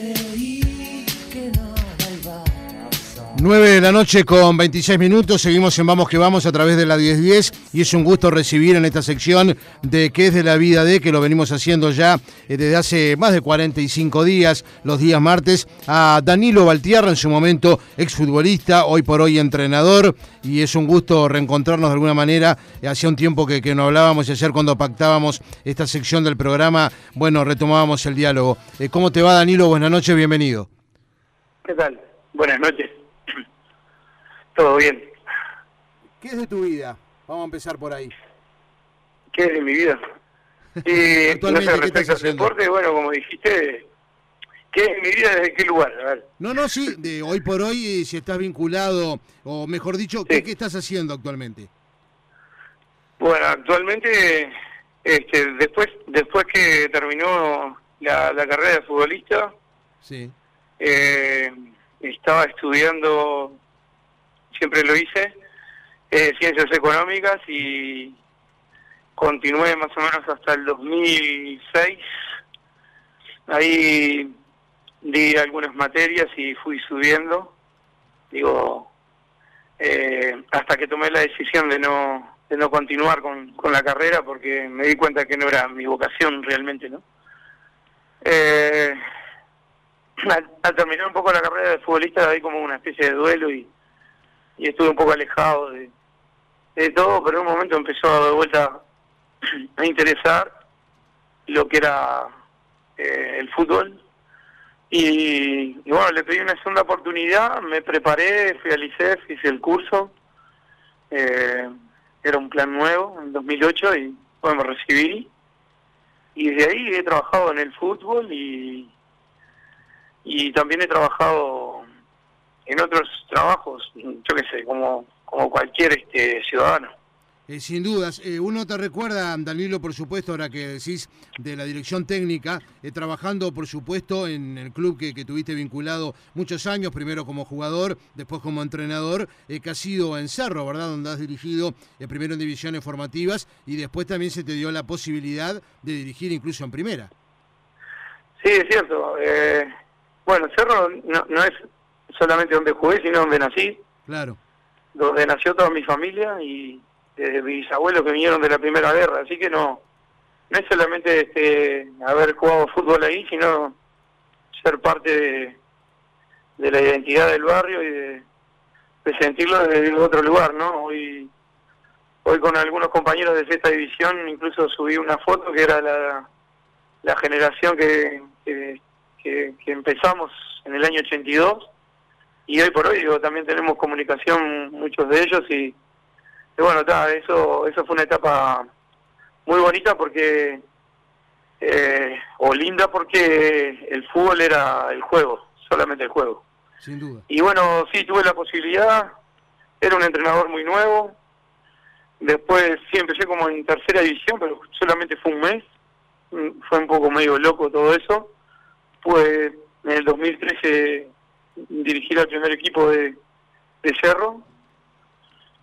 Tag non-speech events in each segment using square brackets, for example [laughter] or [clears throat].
day. 9 de la noche con 26 minutos, seguimos en Vamos que Vamos a través de la 1010 y es un gusto recibir en esta sección de qué es de la vida de, que lo venimos haciendo ya eh, desde hace más de 45 días, los días martes, a Danilo Baltierra, en su momento exfutbolista, hoy por hoy entrenador, y es un gusto reencontrarnos de alguna manera, hacía un tiempo que, que no hablábamos y ayer cuando pactábamos esta sección del programa, bueno, retomábamos el diálogo. Eh, ¿Cómo te va Danilo? Buenas noches, bienvenido. ¿Qué tal? Buenas noches. Todo bien. ¿Qué es de tu vida? Vamos a empezar por ahí. ¿Qué es de mi vida? [laughs] Eh, no sé, respecto al deporte, bueno, como dijiste, ¿qué es de mi vida desde qué lugar? A ver. No, no, sí, de hoy por hoy, eh, si estás vinculado, o mejor dicho, ¿qué, ¿qué, estás haciendo actualmente? Bueno, actualmente, este, después después que terminó la, la carrera de futbolista, sí. eh, estaba estudiando siempre lo hice, ciencias económicas y continué más o menos hasta el 2006. Ahí di algunas materias y fui subiendo, digo, eh, hasta que tomé la decisión de no de no continuar con, con la carrera porque me di cuenta que no era mi vocación realmente, ¿no? Eh, [clears throat] al, al, terminar un poco la carrera de futbolista hay como una especie de duelo y y estuve un poco alejado de, de todo, pero en un momento empezó de vuelta [clears throat] a interesar lo que era eh, el fútbol. Y, y, bueno, le pedí una segunda oportunidad, me preparé, fui al ICEF, hice el curso. Eh, era un plan nuevo en 2008 y bueno, me recibí. Y desde ahí he trabajado en el fútbol y, y también he trabajado en otros trabajos, yo qué sé, como, como cualquier este ciudadano. Eh, sin dudas. Eh, uno te recuerda, Danilo, por supuesto, ahora que decís de la dirección técnica, eh, trabajando, por supuesto, en el club que, que, tuviste vinculado muchos años, primero como jugador, después como entrenador, eh, que ha sido en Cerro, ¿verdad? Donde has dirigido primero en divisiones formativas y después también se te dio la posibilidad de dirigir incluso en primera. Sí, es cierto. bueno, Cerro no, no es solamente donde jugué, sino donde nací. Claro. Donde nació toda mi familia y desde mis abuelos que vinieron de la Primera Guerra. Así que no, no es solamente este, haber jugado fútbol ahí, sino ser parte de, de la identidad del barrio y de, de, sentirlo desde otro lugar, ¿no? Hoy, hoy con algunos compañeros de sexta división incluso subí una foto que era la, la generación que, que, que, que empezamos en el año 82 y hoy por hoy digo, también tenemos comunicación muchos de ellos y, y bueno, ta, eso eso fue una etapa muy bonita porque eh, o linda porque el fútbol era el juego, solamente el juego. Sin duda. Y bueno, sí tuve la posibilidad, era un entrenador muy nuevo. Después sí empecé como en tercera división, pero solamente fue un mes. Fue un poco medio loco todo eso. Pues en el 2013 dirigir al primer equipo de, de Cerro.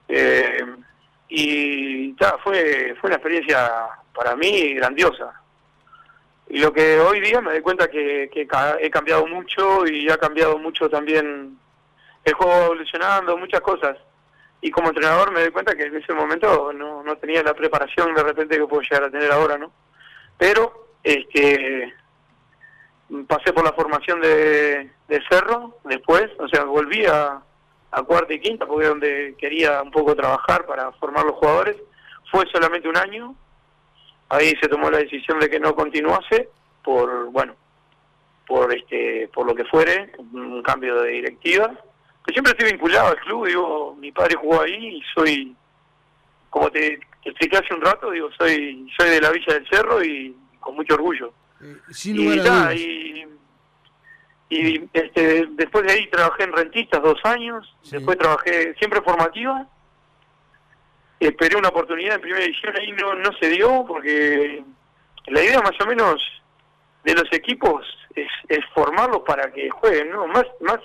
Eh, y ta, fue, fue una experiencia para mí grandiosa. Y lo que hoy día me doy cuenta que, que he cambiado mucho y ha cambiado mucho también el juego evolucionando, muchas cosas. Y como entrenador me doy cuenta que en ese momento no, no tenía la preparación de repente que puedo llegar a tener ahora, ¿no? Pero este pasé por la formación de, de Cerro después, o sea, volví a, a cuarta y quinta porque es donde quería un poco trabajar para formar los jugadores. Fue solamente un año, ahí se tomó la decisión de que no continuase por, bueno, por este por lo que fuere, un cambio de directiva. Que siempre estoy vinculado al club, digo, mi padre jugó ahí y soy, como te, te expliqué hace un rato, digo, soy soy de la Villa del Cerro y con mucho orgullo. Eh, sin lugar y, a y, y este, después de ahí trabajé en rentistas dos años, sí. después trabajé siempre formativa, esperé una oportunidad en primera edición, ahí no, no se dio porque la idea más o menos de los equipos es, es formarlos para que jueguen, ¿no? Más, más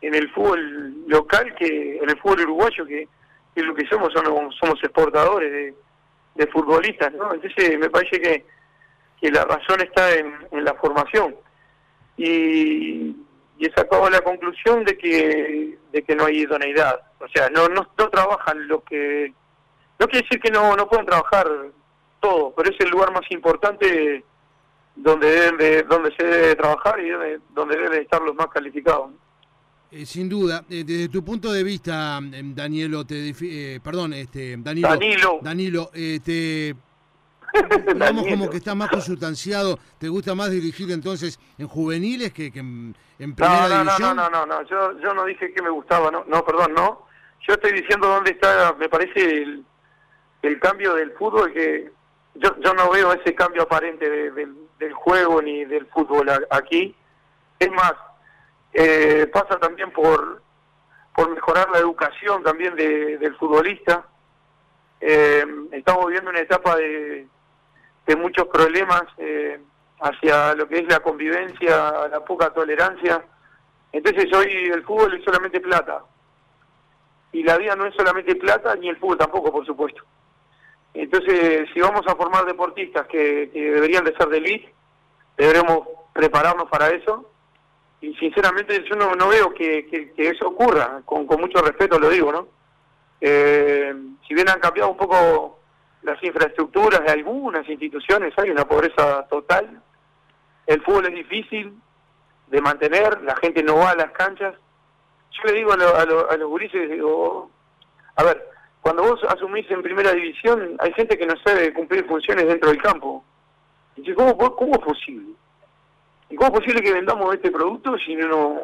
en el fútbol local que en el fútbol uruguayo que, que lo que somos, somos, somos exportadores de, de futbolistas, ¿no? Entonces me parece que que la razón está en, en la formación. Y, he sacado la conclusión de que de que no hay idoneidad. O sea, no, no, no trabajan lo que... No quiere decir que no, no pueden trabajar todo, pero es el lugar más importante donde deben donde se debe trabajar y donde, deben estar los más calificados. Eh, sin duda, eh, desde tu punto de vista, em, Danielo, te eh, perdón, este Danilo, Danilo, Danilo te [laughs] Vamos como que estás más consustanciado, ¿te gusta más dirigir entonces en juveniles que, en, primera no, no, división? No, no, no, no, yo, yo no dije que me gustaba, no, no, perdón, no. Yo estoy diciendo dónde está, me parece, el, el cambio del fútbol, que yo, yo no veo ese cambio aparente del juego ni del fútbol aquí. Es más, eh, pasa también por, por mejorar la educación también del futbolista. Eh, estamos viviendo una etapa de, de muchos problemas eh, hacia lo que es la convivencia, la poca tolerancia. Entonces hoy el fútbol es solamente plata. Y la vida no es solamente plata, ni el fútbol tampoco, por supuesto. Entonces, si vamos a formar deportistas que, deberían de ser de elite, deberemos prepararnos para eso. Y sinceramente yo no, veo que, eso ocurra, con, con mucho respeto lo digo, ¿no? Eh, si bien han cambiado un poco las infraestructuras de algunas instituciones, hay una pobreza total, el fútbol es difícil de mantener, la gente no va a las canchas. Yo le digo a, los gurises, digo, a ver, cuando vos asumís en primera división, hay gente que no sabe cumplir funciones dentro del campo. Y ¿cómo, cómo es posible? ¿Y cómo es posible que vendamos este producto si no,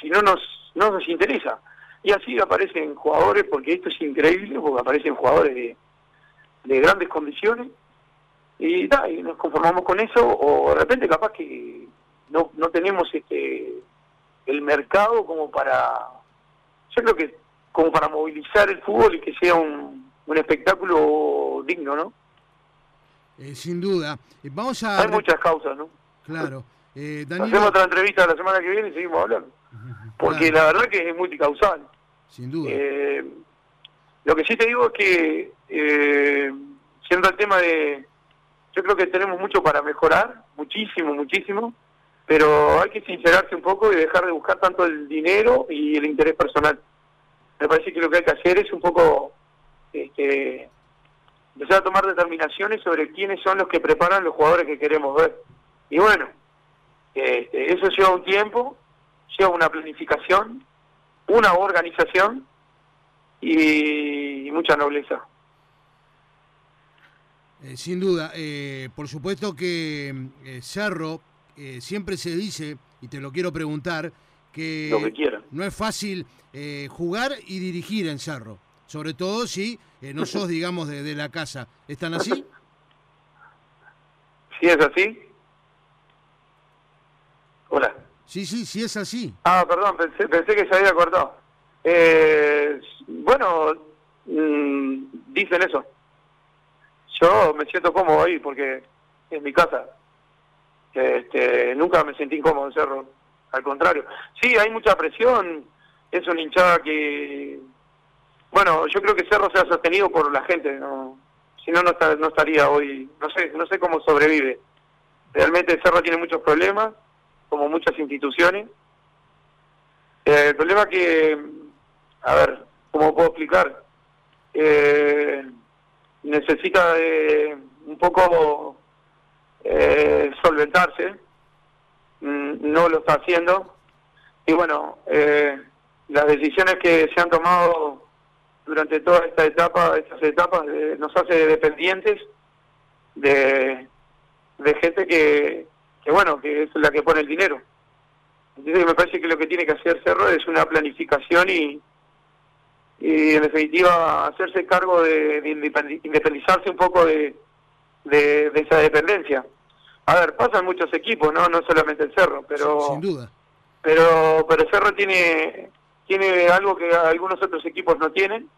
si no nos, no nos interesa? Y así aparecen jugadores, porque esto es increíble, porque aparecen jugadores de de grandes condiciones y, y nos conformamos con eso o de repente capaz que no, no tenemos este el mercado como para yo creo que como para movilizar el fútbol y que sea un, un espectáculo digno, ¿no? Eh, sin duda. Eh, vamos a... Hay muchas causas, ¿no? Claro. Eh, Hacemos otra entrevista la semana que viene y seguimos hablando. Porque la verdad que es multicausal. Sin duda. Eh, lo que sí te digo es que, eh, siendo el tema de, yo creo que tenemos mucho para mejorar, muchísimo, muchísimo, pero hay que sincerarse un poco y dejar de buscar tanto el dinero y el interés personal. Me parece que lo que hay que hacer es un poco este, empezar a tomar determinaciones sobre quiénes son los que preparan los jugadores que queremos ver. Y bueno, este, eso lleva un tiempo, lleva una planificación, una organización y, mucha nobleza. Eh, sin duda, eh, por supuesto que eh, Cerro siempre se dice, y te lo quiero preguntar, que, no es fácil jugar y dirigir en Cerro, sobre todo si no sos, [laughs] digamos, de, la casa. ¿Están así? ¿Sí es así? Hola. Sí, sí, sí es así. Ah, perdón, pensé, pensé que se había cortado. Eh, bueno, mm, dicen eso. Yo me siento cómodo ahí porque es mi casa. Este, nunca me sentí incómodo en Cerro, al contrario. Sí, hay mucha presión, es una hinchada que... Bueno, yo creo que Cerro se ha sostenido por la gente, ¿no? si no, no, no estaría hoy, no sé, no sé cómo sobrevive. Realmente Cerro tiene muchos problemas, como muchas instituciones. Eh, el problema que a ver, ¿cómo puedo explicar? Eh, necesita de un poco eh, solventarse, mm, no lo está haciendo, y bueno, eh, las decisiones que se han tomado durante toda esta etapa, estas etapas, nos hace dependientes de, de gente que, que, bueno, que es la que pone el dinero. Entonces me parece que lo que tiene que hacer Cerro es una planificación y, y en definitiva hacerse cargo de, independizarse un poco de, de, esa dependencia. A ver, pasan muchos equipos, no no solamente el Cerro, pero sin duda. Pero pero el Cerro tiene tiene algo que algunos otros equipos no tienen,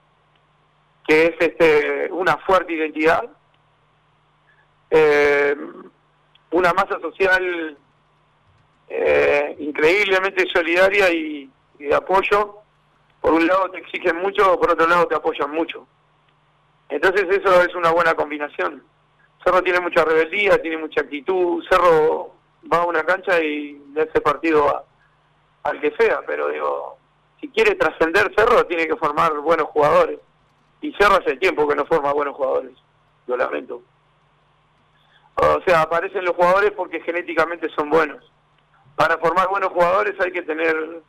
que es este una fuerte identidad, eh, una masa social eh, increíblemente solidaria y de apoyo por un lado te exigen mucho, por otro lado te apoyan mucho. Entonces eso es una buena combinación. Cerro tiene mucha rebeldía, tiene mucha actitud, Cerro va a una cancha y le hace partido al que sea, pero digo, si quiere trascender Cerro tiene que formar buenos jugadores. Y Cerro hace tiempo que no forma buenos jugadores, lo lamento. O sea, aparecen los jugadores porque genéticamente son buenos. Para formar buenos jugadores hay que tener,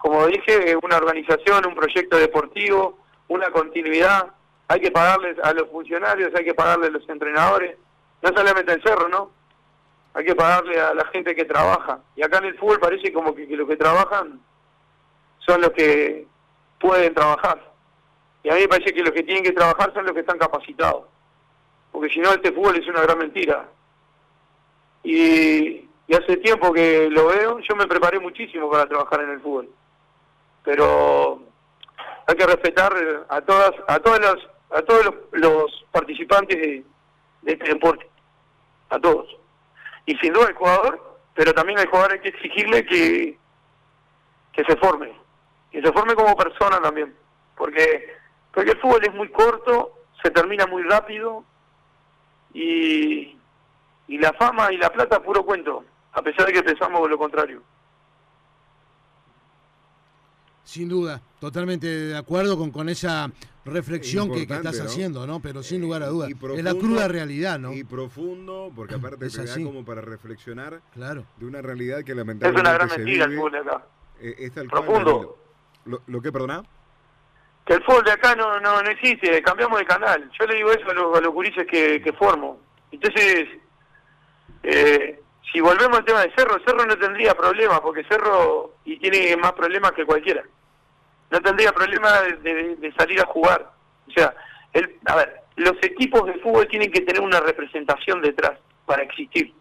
como dije, una organización, un proyecto deportivo, una continuidad. Hay que pagarles a los funcionarios, hay que pagarles a los entrenadores. No solamente el cerro, ¿no? Hay que pagarle a la gente que trabaja. Y acá en el fútbol parece como que, los que trabajan son los que pueden trabajar. Y a mí me parece que los que tienen que trabajar son los que están capacitados. Porque si no, este fútbol es una gran mentira. Y hace tiempo que lo veo, yo me preparé muchísimo para trabajar en el fútbol. Pero hay que respetar a todas, a todas las, a todos los, participantes de, este deporte, a todos. Y sin duda el jugador, pero también al jugador hay que exigirle que, que se forme, que se forme como persona también, porque, porque el fútbol es muy corto, se termina muy rápido y, y la fama y la plata puro cuento, a pesar de que pensamos lo contrario. Sin duda, totalmente de acuerdo con, con esa reflexión que, estás haciendo, ¿no? Pero sin lugar a dudas, es la cruda realidad, ¿no? Y profundo, porque [clears throat] aparte es te da como para reflexionar claro. de una realidad que lamentablemente Es una gran mentira el fútbol de acá. Eh, Profundo. lo, que, perdona? Que el fútbol de acá no, no, no existe, cambiamos de canal. Yo le digo eso a los, a los gurises que, que formo. Entonces, eh, si volvemos al tema de Cerro, Cerro no tendría problema, porque Cerro y tiene más problemas que cualquiera no tendría problema de, salir a jugar. O sea, el, a ver, los equipos de fútbol tienen que tener una representación detrás para existir.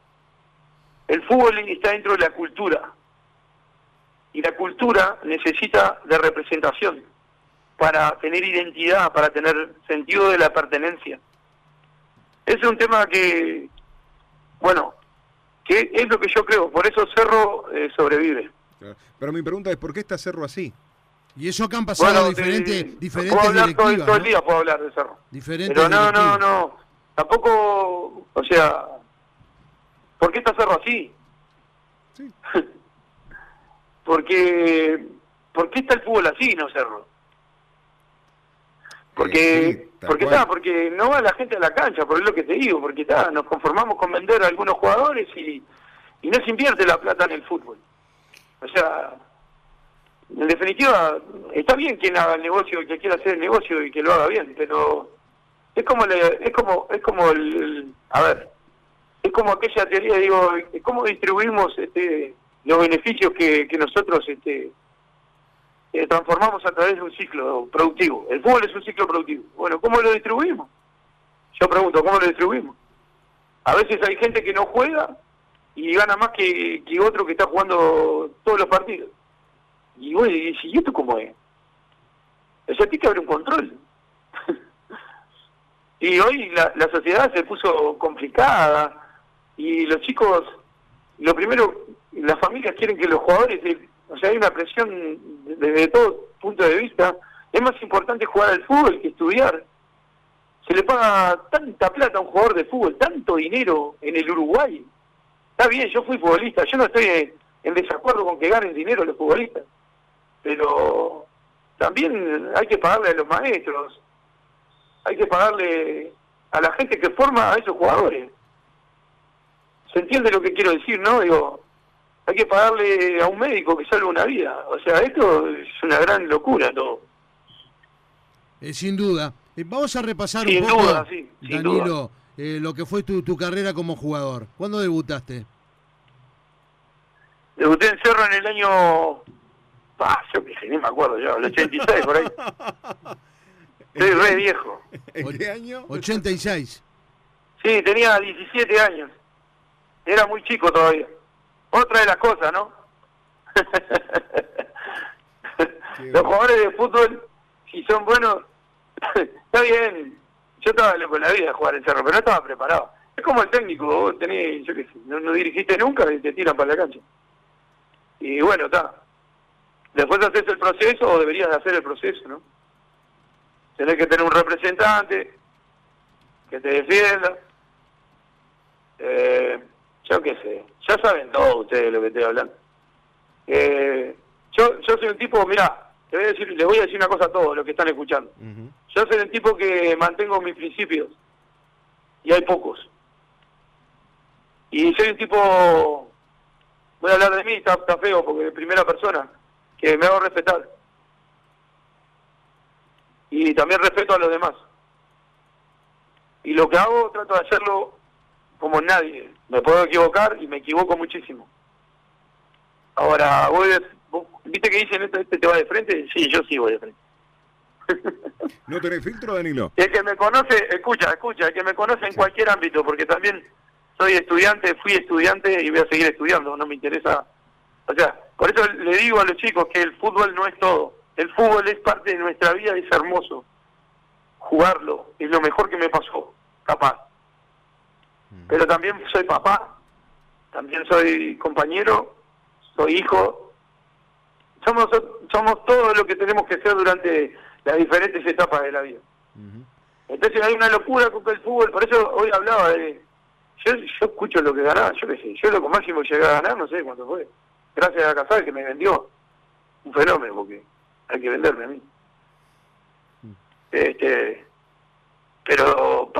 El fútbol está dentro de la cultura y la cultura necesita de representación para tener identidad, para tener sentido de la pertenencia. Ese es un tema que, bueno, que es lo que yo creo, por eso Cerro eh, sobrevive. Pero mi pregunta es, ¿por qué está Cerro así? Y eso acá han pasado diferentes, diferentes puedo hablar todo, el día, puedo hablar de Cerro. Diferentes Pero no, no, no. Tampoco, o sea, ¿por qué está Cerro así? Sí. [laughs] porque, ¿por qué está el fútbol así, no Cerro? Porque, eh, porque está, porque no va la gente a la cancha, por lo que te digo, porque está, nos conformamos con vender a algunos jugadores y, y no se invierte la plata en el fútbol. O sea, en definitiva, está bien quien haga el negocio, que quiera hacer el negocio y que lo haga bien, pero es como es como es como el, a ver, es como aquella teoría, digo, cómo distribuimos este los beneficios que, que nosotros este eh, transformamos a través de un ciclo productivo. El fútbol es un ciclo productivo. Bueno, ¿cómo lo distribuimos? Yo pregunto, ¿cómo lo distribuimos? A veces hay gente que no juega y gana más que, que otro que está jugando todos los partidos. Y vos decís, ¿y esto cómo es? O sea, tiene que haber un control. [laughs] y hoy la, la sociedad se puso complicada y los chicos, lo primero, las familias quieren que los jugadores, o sea, hay una presión desde todo punto de vista. Es más importante jugar al fútbol que estudiar. Se le paga tanta plata a un jugador de fútbol, tanto dinero en el Uruguay. Está bien, yo fui futbolista, yo no estoy en desacuerdo con que ganen dinero los futbolistas pero también hay que pagarle a los maestros, hay que pagarle a la gente que forma a esos jugadores. ¿Se entiende lo que quiero decir, no? Digo, hay que pagarle a un médico que salva una vida. O sea, esto es una gran locura todo. Eh, sin duda. Eh, vamos a repasar un poco, duda, sí, Danilo, eh, lo que fue tu, tu carrera como jugador. ¿Cuándo debutaste? Debuté en Cerro en el año Ah, yo que ni me acuerdo yo, el 86 por ahí. [laughs] Estoy re viejo. ¿En qué año? 86. Sí, tenía 17 años. Era muy chico todavía. Otra de las cosas, ¿no? [laughs] Los jugadores de fútbol, si son buenos, [coughs] está bien. Yo estaba loco en la vida de jugar en cerro, pero no estaba preparado. Es como el técnico, vos tenés, yo qué sé, no, no dirigiste nunca y te tiran para la cancha. Y bueno, está Después haces el proceso o deberías de hacer el proceso, ¿no? Tenés que tener un representante que te defienda. Eh, yo qué sé, ya saben todos ustedes de lo que estoy hablando. Eh, yo, yo soy un tipo, mira, te voy a decir, les voy a decir una cosa a todos los que están escuchando. Yo soy un tipo que mantengo mis principios y hay pocos. Y soy un tipo, voy a hablar de mí, está, está feo porque de primera persona, que me hago respetar. Y también respeto a los demás. Y lo que hago trato de hacerlo como nadie. Me puedo equivocar y me equivoco muchísimo. Ahora, voy ¿viste que dicen esto, este te va de frente? Sí, yo sí voy de frente. [laughs] ¿No tenés filtro, Danilo? El que me conoce, escucha, escucha, el que me conoce en cualquier ámbito, porque también soy estudiante, fui estudiante y voy a seguir estudiando, no me interesa. O sea, por eso le digo a los chicos que el fútbol no es todo. El fútbol es parte de nuestra vida y es hermoso. Jugarlo es lo mejor que me pasó, capaz. Mm. Pero también soy papá, también soy compañero, soy hijo. Somos, somos todo lo que tenemos que ser durante las diferentes etapas de la vida. Entonces hay una locura con el fútbol, por eso hoy hablaba de... Yo, yo escucho lo que ganaba, yo qué sé, yo lo máximo llegué a ganar, no sé cuánto fue. Gracias a Casal que me vendió. Un fenómeno, porque hay que venderme a mí. Este, pero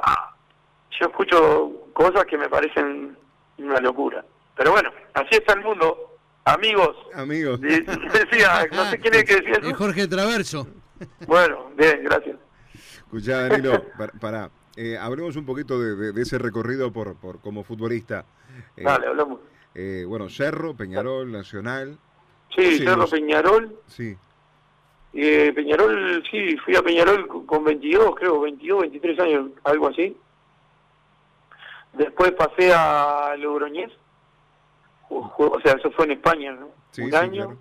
yo escucho cosas que me parecen una locura. Pero bueno, así está el mundo. Amigos. Amigos. [laughs] Decía, no sé quién es que decía eso. Jorge Traverso. Bueno, bien, gracias. Escuchá, Danilo, para, eh, hablemos un poquito de, ese recorrido por, por como futbolista. Eh, Dale, hablamos. Eh, bueno, Cerro, Peñarol, Nacional. Sí, Cerro, Peñarol. Sí. Eh, Peñarol, sí, fui a Peñarol con 22, creo, 22, 23 años, algo así. Después pasé a Logroñés, o sea, eso fue en España, ¿no? Un año,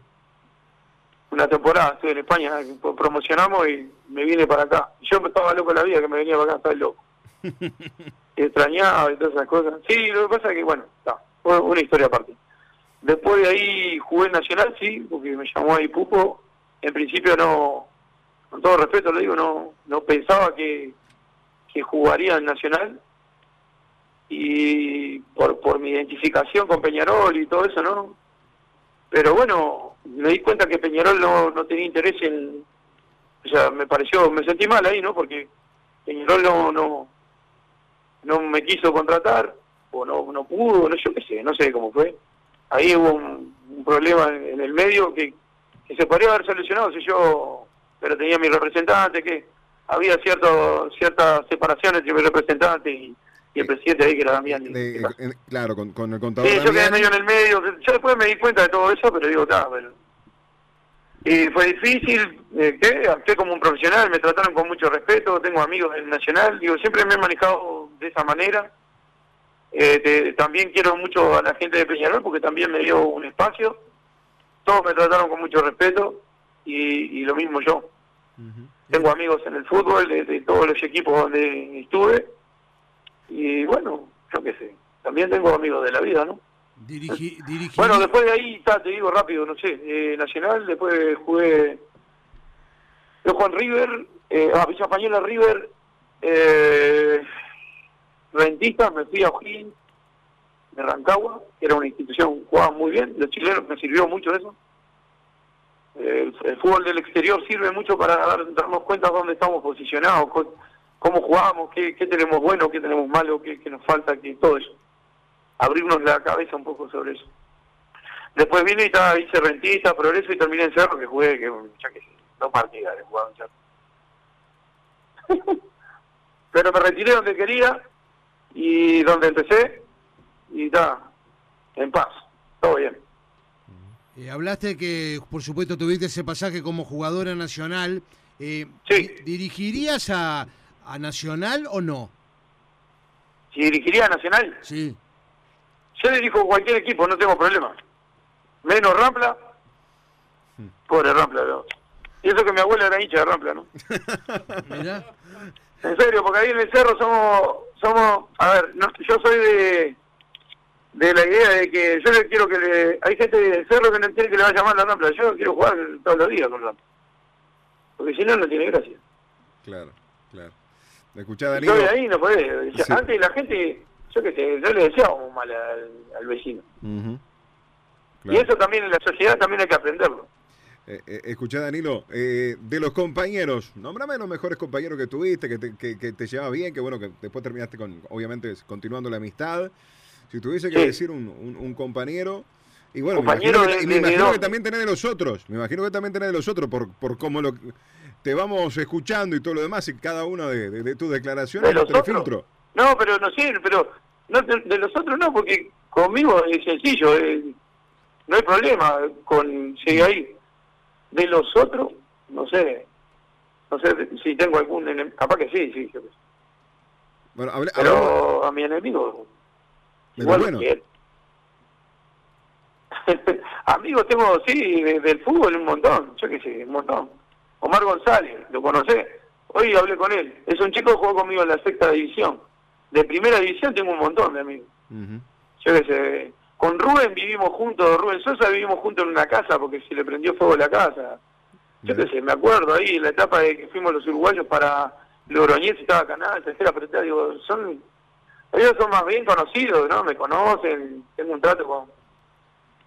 una temporada, estuve en España, promocionamos y me vine para acá. Yo me estaba loco la vida que me venía para acá, estaba loco. [laughs] Extrañaba y todas esas cosas. Sí, lo que pasa es que, bueno, está, una historia aparte. Después de ahí jugué en Nacional, sí, porque me llamó ahí Pupo. En principio no, con todo respeto lo digo, no, no pensaba que, que jugaría en Nacional y por, por mi identificación con Peñarol y todo eso, ¿no? Pero bueno, me di cuenta que Peñarol no, no tenía interés en... O sea, me pareció, me sentí mal ahí, ¿no? Porque Peñarol no, no, no me quiso contratar, o no, no pudo, no yo qué sé, no sé cómo fue. Ahí hubo un, problema en, el medio que, que, se podría haber solucionado si yo, pero tenía mi representante, que había cierto, cierta separación entre mi representante y y el presidente ahí que era Damián. claro, con, con, el contador. Sí, yo quedé medio en el medio. Yo después me di cuenta de todo eso, pero digo, está, pero. Y fue difícil, eh, ¿qué? Actué como un profesional, me trataron con mucho respeto, tengo amigos del Nacional, digo, siempre me he manejado de esa manera. Eh, también quiero mucho a la gente de Peñarol porque también me dio un espacio. Todos me trataron con mucho respeto y, lo mismo yo. Tengo amigos en el fútbol de todos los equipos donde estuve y bueno, yo qué sé, también tengo amigos de la vida, ¿no? bueno, después de ahí, te digo rápido, no sé, eh, Nacional, después jugué yo Juan River, eh, a Villa Española River, eh, Rentista, me fui a O'Higgins, de Rancagua, que era una institución, jugaba muy bien, los chilenos me sirvió mucho eso. el, fútbol del exterior sirve mucho para darnos cuenta dónde estamos posicionados, cómo jugamos, qué, tenemos bueno, qué tenemos malo, qué, nos falta, qué, todo eso. Abrirnos la cabeza un poco sobre eso. Después vine y estaba, hice rentista, progreso y terminé en Cerro, que jugué, que ya que dos partidas de jugado en Cerro. [laughs] Pero me retiré donde quería y donde empecé y está, en paz, todo bien. Eh, hablaste que, por supuesto, tuviste ese pasaje como jugadora nacional. Eh, sí. ¿Dirigirías a, a Nacional o no? Si dirigiría a Nacional. Sí. Yo dirijo cualquier equipo, no tengo problema. Menos Rampla. Pobre Rampla, ¿no? Y eso que mi abuela era hincha de Rampla, ¿no? [laughs] Mira. En serio, porque ahí en el cerro somos, somos, a ver, yo soy de, de la idea de que yo le quiero que le, hay gente del cerro que no quiere que le vaya mal a Rampla, yo quiero jugar todos los días con Rampla. Porque si no, no tiene gracia. Claro, claro. ¿Me escuchás? Estoy ahí, no podés. Antes la gente, yo qué sé, yo le deseaba mal al, al vecino. Ujú. Y Claro. eso también en la sociedad también hay que aprenderlo. Eh, eh, escuchá, Danilo, eh, de los compañeros, nómbrame los mejores compañeros que tuviste, que te, que, que te llevabas bien, que bueno, que después terminaste con, obviamente, continuando la amistad. Si tuviese que Sí. decir un, un- un compañero, y bueno, me Compañero imagino, que, de- y me de- de imagino que también tenés de los otros, me imagino que también tenés de los otros, por, por cómo lo, te vamos escuchando y todo lo demás, y cada una de, tus declaraciones ¿De los te filtro. No, pero no sé, pero no, de, los otros no, porque conmigo es sencillo, eh, no hay problema con seguir ahí. De los otros, no sé, no sé si tengo algún enemigo, capaz que sí, sí, yo. Bueno, pero a mi enemigo, Pero igual bueno. que él. [laughs] Amigos tengo, sí, de- del fútbol un montón, yo qué sé, un montón. Omar González, lo conocé, hoy hablé con él, es un chico que jugó conmigo en la sexta división. De primera división tengo un montón de amigos. Yo qué sé, con Rubén vivimos juntos, Rubén Sosa vivimos juntos en una casa porque se le prendió fuego la casa. Yo qué sé, me acuerdo ahí en la etapa de que fuimos los uruguayos para Logroñez, estaba Canal, tercera, te digo, son, ellos son más bien conocidos, ¿no? Me conocen, tengo un trato con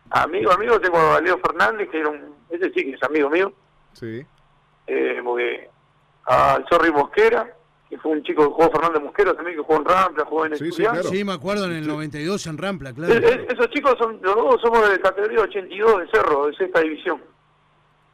amigo, amigo, tengo a Leo Fernández, que era un, ese sí que es amigo mío, Sí. eh, porque al Sorry Mosquera, que fue un chico que jugó Fernández Mosquera también, que jugó en Rampla, jugó en Sí, sí, Estudiantes. claro. Sí, me acuerdo en el 92 en Rampla, claro. Es- es- esos chicos son, los dos somos de categoría 82 de Cerro, de sexta división.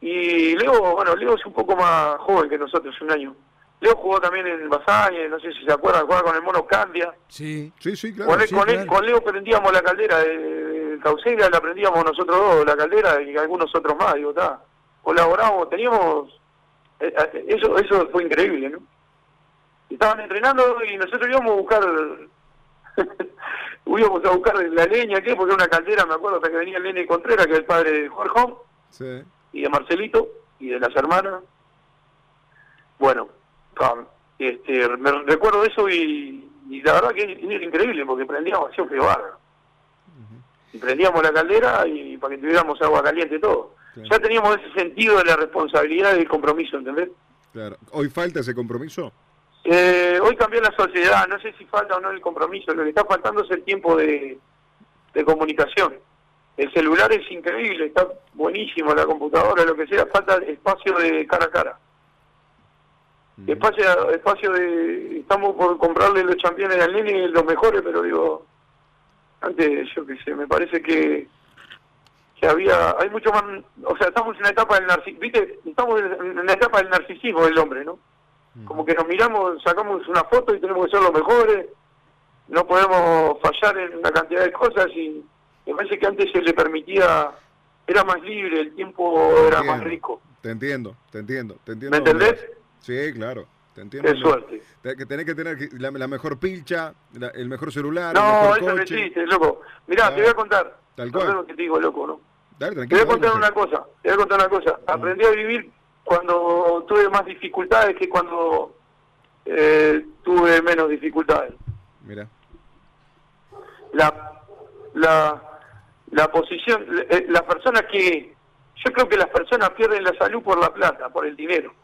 Y Leo, bueno, Leo es un poco más joven que nosotros, un año. Leo jugó también en Basaña, no sé si se acuerdan, jugaba con el Mono Candia. Sí. Sí, sí, claro. Con, él- sí, con, él- claro. con Leo prendíamos la caldera de, de Causeira, la prendíamos nosotros dos, la caldera, y algunos otros más, digo, está. Colaborábamos, teníamos... eh, eh, Eso, eso fue increíble, ¿no? Estaban entrenando y nosotros íbamos a buscar... [laughs] íbamos a buscar la leña, ¿qué? Porque era una caldera, me acuerdo, hasta que venía el nene Contreras, que es el padre de Jorge, Sí. y de Marcelito, y de las hermanas. Bueno, este, me recuerdo eso y, y la verdad que era increíble porque prendíamos acción que bárbaro. Y prendíamos la caldera y para que tuviéramos agua caliente y todo. Ya teníamos ese sentido de la responsabilidad y del compromiso, ¿entendés? Claro. ¿Hoy falta ese compromiso? Eh, hoy cambió la sociedad, no sé si falta o no el compromiso, lo que está faltando es el tiempo de, de comunicación. El celular es increíble, está buenísimo, la computadora, lo que sea, falta espacio de cara a cara. Ujú. Espacio, espacio de... Estamos por comprarle los campeones al nene, los mejores, pero digo, antes, yo qué sé, me parece que que había, hay mucho más, o sea, estamos en la etapa del narcisismo, viste, estamos en la etapa del narcisismo del hombre, ¿no? Como que nos miramos, sacamos una foto y tenemos que ser los mejores, no podemos fallar en una cantidad de cosas y me parece que antes se le permitía, era más libre, el tiempo era más rico. Te entiendo, te entiendo, te entiendo. ¿Me entendés? Sí, claro, te entiendo. Qué suerte. Te- Que tenés que tener la, la mejor pilcha, la- el mejor celular, No, el eso mejor no coche. existe, loco. Mirá, te voy a contar. Tal cual. que te digo, loco, ¿no? Dale, Te voy a contar dale, una cosa, te voy a contar una cosa. Aprendí a vivir cuando tuve más dificultades que cuando eh, tuve menos dificultades. Mira, La, la, la posición, eh, las personas que, yo creo que las personas pierden la salud por la plata, por el dinero.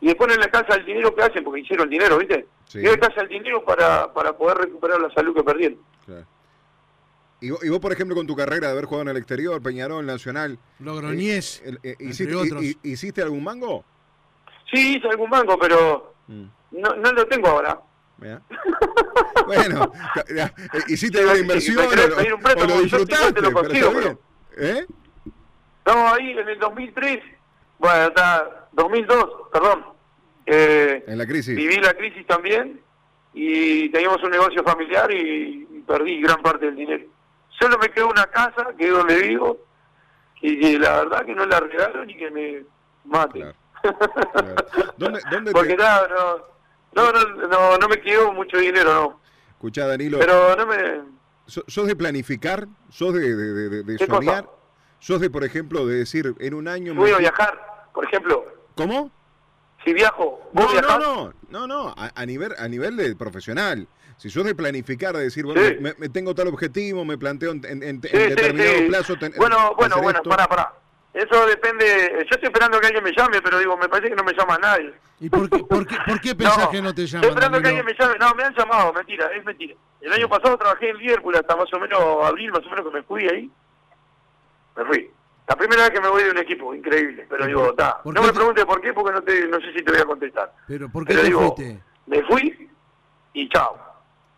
Y después en la casa el dinero que hacen, porque hicieron dinero, ¿viste? Sí. Y en la casa el dinero para, para poder recuperar la salud que perdieron. claro. Y vos, y vos, por ejemplo, con tu carrera de haber jugado en el exterior, Peñarol, Nacional, Logroñez, eh, eh, entre ¿hiciste, otros. hi- hi- ¿hiciste algún mango? Sí, hice algún banco, pero Mm, no, no lo tengo ahora. mira. [laughs] bueno, ya, eh, ¿hiciste Sí, alguna sí, inversión querés o, pedir un o lo sí, yo te disfrutaste? lo pero consigo, bien. ¿Eh? No, ahí en el 2003, bueno, está 2002, perdón. Eh, En la crisis. viví la crisis también y teníamos un negocio familiar y, y perdí gran parte del dinero. Solo me quedó una casa, que es donde vivo, y, que la verdad que no la regalo ni que me mate. Claro. Claro. ¿Dónde, dónde [laughs] Porque te... nada, no, no, no, no, no me quedó mucho dinero, no. Escuchá, Danilo, Pero no me... ¿so- ¿sos de planificar? ¿Sos de, de, de- de- de ¿Qué cosa? soñar? ¿Sos de, por ejemplo, de decir, en un año... Voy a viajar, por ejemplo, ¿Cómo? si viajo, ¿vos No, viajás? no, no, no, no, a, a nivel a nivel de profesional. Si sos de planificar, de decir, bueno, Sí. me, me tengo tal objetivo, me planteo en, en- Sí, determinado sí. plazo. ten- bueno, bueno, hacer bueno, esto. pará, pará. eso depende. Yo estoy esperando que alguien me llame, pero digo, me parece que no me llama nadie. ¿Y por qué, por qué, por qué [laughs] pensás que no te llaman? Estoy esperando que alguien me llame. No, me han llamado, mentira, es mentira. El año pasado trabajé en Liverpool hasta más o menos abril, más o menos que me fui ahí. Me fui. La primera vez que me voy de un equipo, increíble. Pero ¿Y digo, por- está. No me te- preguntes por qué, porque no, te, no sé si te voy a contestar. Pero ¿por qué Pero te digo, fuiste? me fui y chao.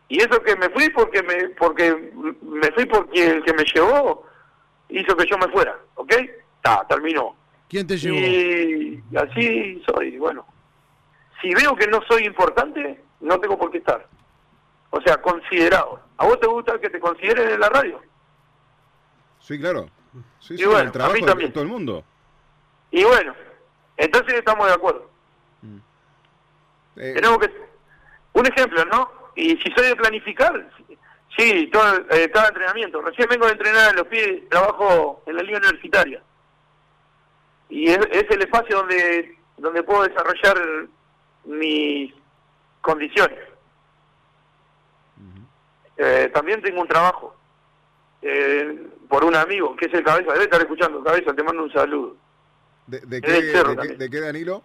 Y eso que me fui porque me porque me fui porque el que me llevó hizo que yo me fuera, ¿ok? Está, terminó. ¿Quién te llevó? Y así soy, bueno. Si veo que no soy importante, no tengo por qué estar. O sea, considerado. ¿A vos te gusta que te consideren en la radio? Sí, claro. Sí, Y sí, bueno, el a trabajo mí de también. todo el mundo. Y bueno, entonces estamos de acuerdo. Eh, Tenemos que... Un ejemplo, ¿no? Y si soy de planificar, sí, todo, eh, cada entrenamiento. Recién vengo de entrenar en los pies, trabajo en la liga universitaria. Y es, es el espacio donde, donde puedo desarrollar mis condiciones. Eh, también tengo un trabajo eh, por un amigo, que es el Cabeza. Debe estar escuchando, Cabeza, te mando un saludo. ¿De, de qué, de qué- de qué, Danilo?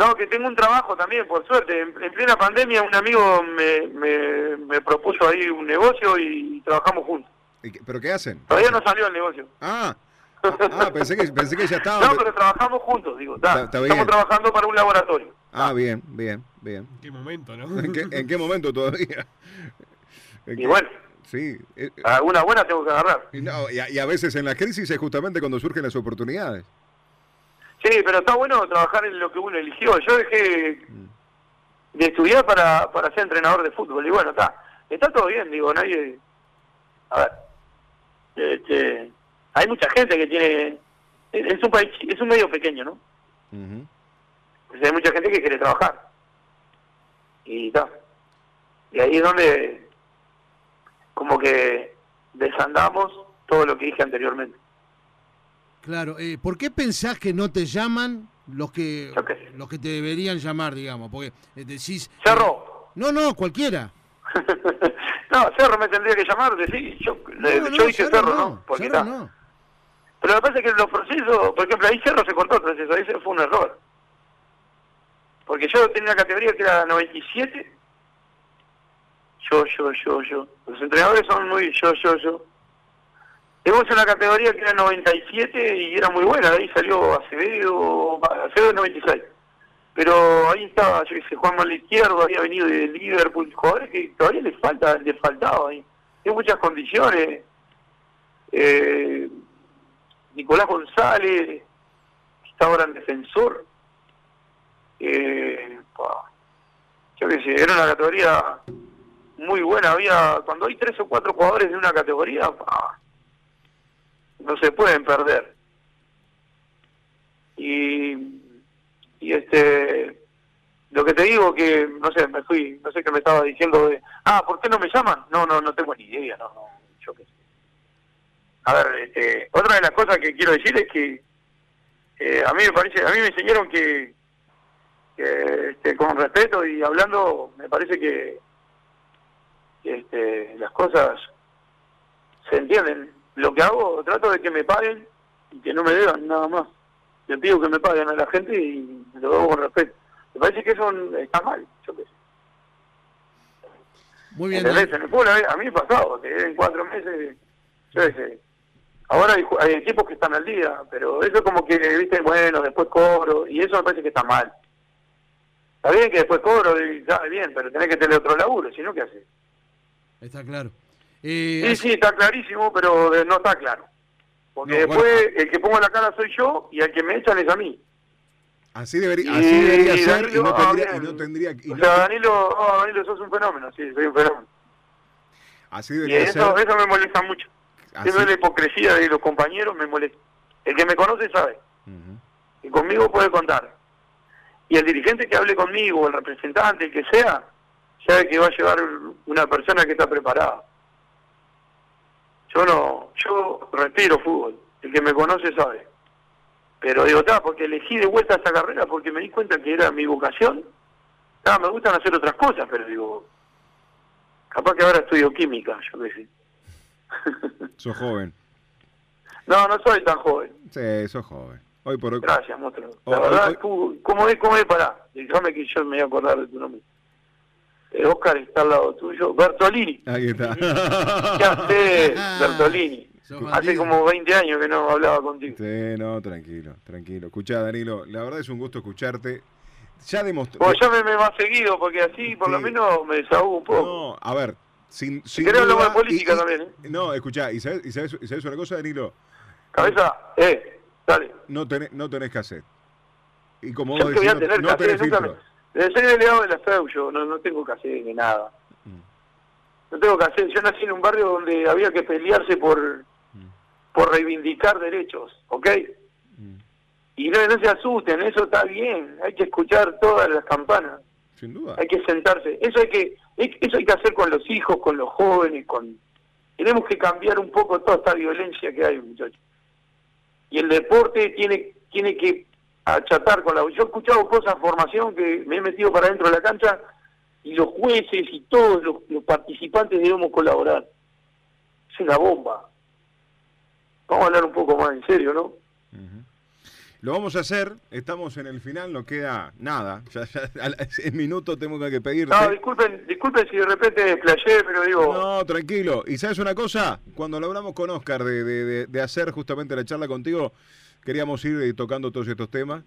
No, que tengo un trabajo también, por suerte. En, en plena pandemia un amigo me, me, me propuso ahí un negocio y trabajamos juntos. ¿Y qué- ¿Pero qué hacen? Todavía no salió el negocio. Ah, ah, ah, pensé, que, pensé que ya [laughs] estaba. No, pero trabajamos juntos, digo. Está- está bien. estamos trabajando para un laboratorio. Ah, bien, bien, bien. ¿En qué momento, no? ¿En qué, en qué momento todavía? ¿En [laughs] Y qué- bueno, Sí. eh, alguna buena tengo que agarrar. y, no, y, a, y a veces en la crisis es justamente cuando surgen las oportunidades. Sí, pero está bueno trabajar en lo que uno eligió. Yo dejé de estudiar para, para ser entrenador de fútbol. Y bueno, está. Está todo bien, digo, nadie... A ver. Este, hay mucha gente que tiene... Es un país, es un medio pequeño, ¿no? Pues hay mucha gente que quiere trabajar. Y está. Y ahí es donde como que desandamos todo lo que dije anteriormente. Claro, eh, ¿por qué pensás que no te llaman los que los que te deberían llamar, digamos? Porque eh, decís... Cerro. No, no, cualquiera. [laughs] no, Cerro me tendría que llamar, sí. Yo, No, yo dije Cerro, ¿no? Porque Cerro no. Pero me parece que los procesos, por ejemplo, ahí Cerro se cortó el proceso, ahí fue un error. Porque yo tenía una categoría que era 97. Yo, yo, yo, yo. Los entrenadores son muy yo, yo, yo. Tenemos una categoría que era 97 y era muy buena, ahí salió Acevedo, Acevedo 96. Pero ahí estaba, yo qué sé, Juan Manuel Izquierdo, había venido de Liverpool, jugadores que todavía les falta, les faltaba ahí. Tiene muchas condiciones. Eh, Nicolás González, que está ahora en defensor. Eh, yo qué sé, era una categoría muy buena. Había, cuando hay tres o cuatro jugadores de una categoría, pa, no se pueden perder. Y, y este, lo que te digo que, no sé, me fui, no sé qué me estaba diciendo de, ah, ¿por qué no me llaman? No, no, no tengo ni idea, no, no, yo qué sé. A ver, este, otra de las cosas que quiero decir es que eh, a mí me parece, a mí me enseñaron que, que, este, con respeto y hablando, me parece que, que, este, las cosas se entienden. Lo que hago, trato de que me paguen y que no me deban nada más. Le pido que me paguen a la gente y lo hago con respeto. Me parece que eso está mal, yo qué sé. Muy bien. ¿Entendés? En el fútbol a mí- me pasado, que en cuatro meses, yo qué sé. Ahora hay, hay equipos que están al día, pero eso es como que, viste, bueno, después cobro, y eso me parece que está mal. Está bien que después cobro, y está bien, pero tenés que tener otro laburo, si no, ¿qué haces? Está claro. Eh, Sí, sí, está clarísimo, pero no está claro. Porque No, después bueno. el que pongo la cara soy yo, y al que me echan es a mí. Así debería, Y así debería ser y Danilo, no ah, tendría, y bien. no tendría y o no- sea, Danilo, oh, Danilo, sos un fenómeno, sí, soy un fenómeno. así Y debería eso, ser. eso me molesta mucho. así- Eso es la hipocresía de los compañeros, me molesta. El que me conoce sabe, y conmigo puede contar. Y el dirigente que hable conmigo, el representante, el que sea, sabe que va a llevar una persona que está preparada. Yo no, yo respiro fútbol, el que me conoce sabe. Pero digo, está, porque elegí de vuelta esa carrera porque me di cuenta que era mi vocación. Ah, me gustan hacer otras cosas, pero digo, capaz que ahora estudio química, yo qué sé. [laughs] Sos joven. No, no soy tan joven. Sí, sos joven. Hoy por hoy. Gracias, monstruo. La Hoy- verdad, hoy- tú- ¿cómo es? ¿Cómo es? Pará. Déjame que yo me voy a acordar de tu nombre. Eh, Oscar está al lado tuyo. Bertolini. Ahí está. [laughs] ¿Qué haces, [laughs] Bertolini? Hace como 20 años que no hablaba contigo. Sí, no, tranquilo, tranquilo. Escuchá, Danilo, la verdad es un gusto escucharte. Ya demostró. Vos llámeme más seguido, porque así por Sí. lo menos me desahogo un poco. No, a ver, sin, sin hablamos duda, de política y- y- también, ¿eh? No, escuchá, y sabes, y sabes, y sabes una cosa, Danilo, Cabeza, eh, dale. no tenés, no tenés cassette. Y como Yo vos decís, no, no tenés nunca me... ser delegado de la FEU yo no, no tengo cassette ni nada. No tengo cassette. Yo nací en un barrio donde había que pelearse por, por reivindicar derechos, ¿ok? Y no, no se asusten, eso está bien. Hay que escuchar todas las campanas. Sin duda. hay que sentarse. Eso hay que eso hay que hacer con los hijos, con los jóvenes, con tenemos que cambiar un poco toda esta violencia que hay, muchachos. Y el deporte tiene tiene que achatar con la yo he escuchado cosas formación que me he metido para dentro de la cancha y los jueces y todos los, los participantes debemos colaborar. Es una bomba. Vamos a hablar un poco más en serio, ¿no? Lo vamos a hacer, estamos en el final, no queda nada. [laughs] Ya, ya, en minuto tengo que pedirte. No, disculpen, disculpen si de repente playé, pero digo, No, tranquilo. Y sabes una cosa, cuando lo hablamos con Oscar de- de- de hacer justamente la charla contigo, queríamos ir eh, tocando todos estos temas.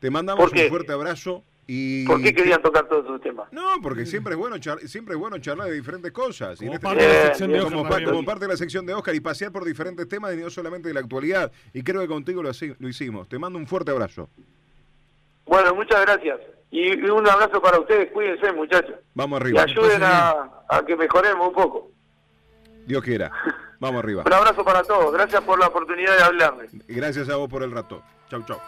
Te mandamos un fuerte abrazo y. ¿por qué querían tocar todos esos temas? No, porque siempre es bueno char- siempre es bueno charlar de diferentes cosas. Y Como este parte de la sección de Oscar como, pa- también. como parte de la sección de Oscar y pasear por diferentes temas y no solamente de la actualidad. Y creo que contigo lo, lo hicimos. Te mando un fuerte abrazo. Bueno, muchas gracias. Y y un abrazo para ustedes, cuídense muchachos. Vamos Y arriba. ayuden a, a que mejoremos un poco. Dios quiera. [laughs] Vamos arriba. Un abrazo para todos, gracias por la oportunidad de hablarles. Gracias a vos por el rato. Chau, chau.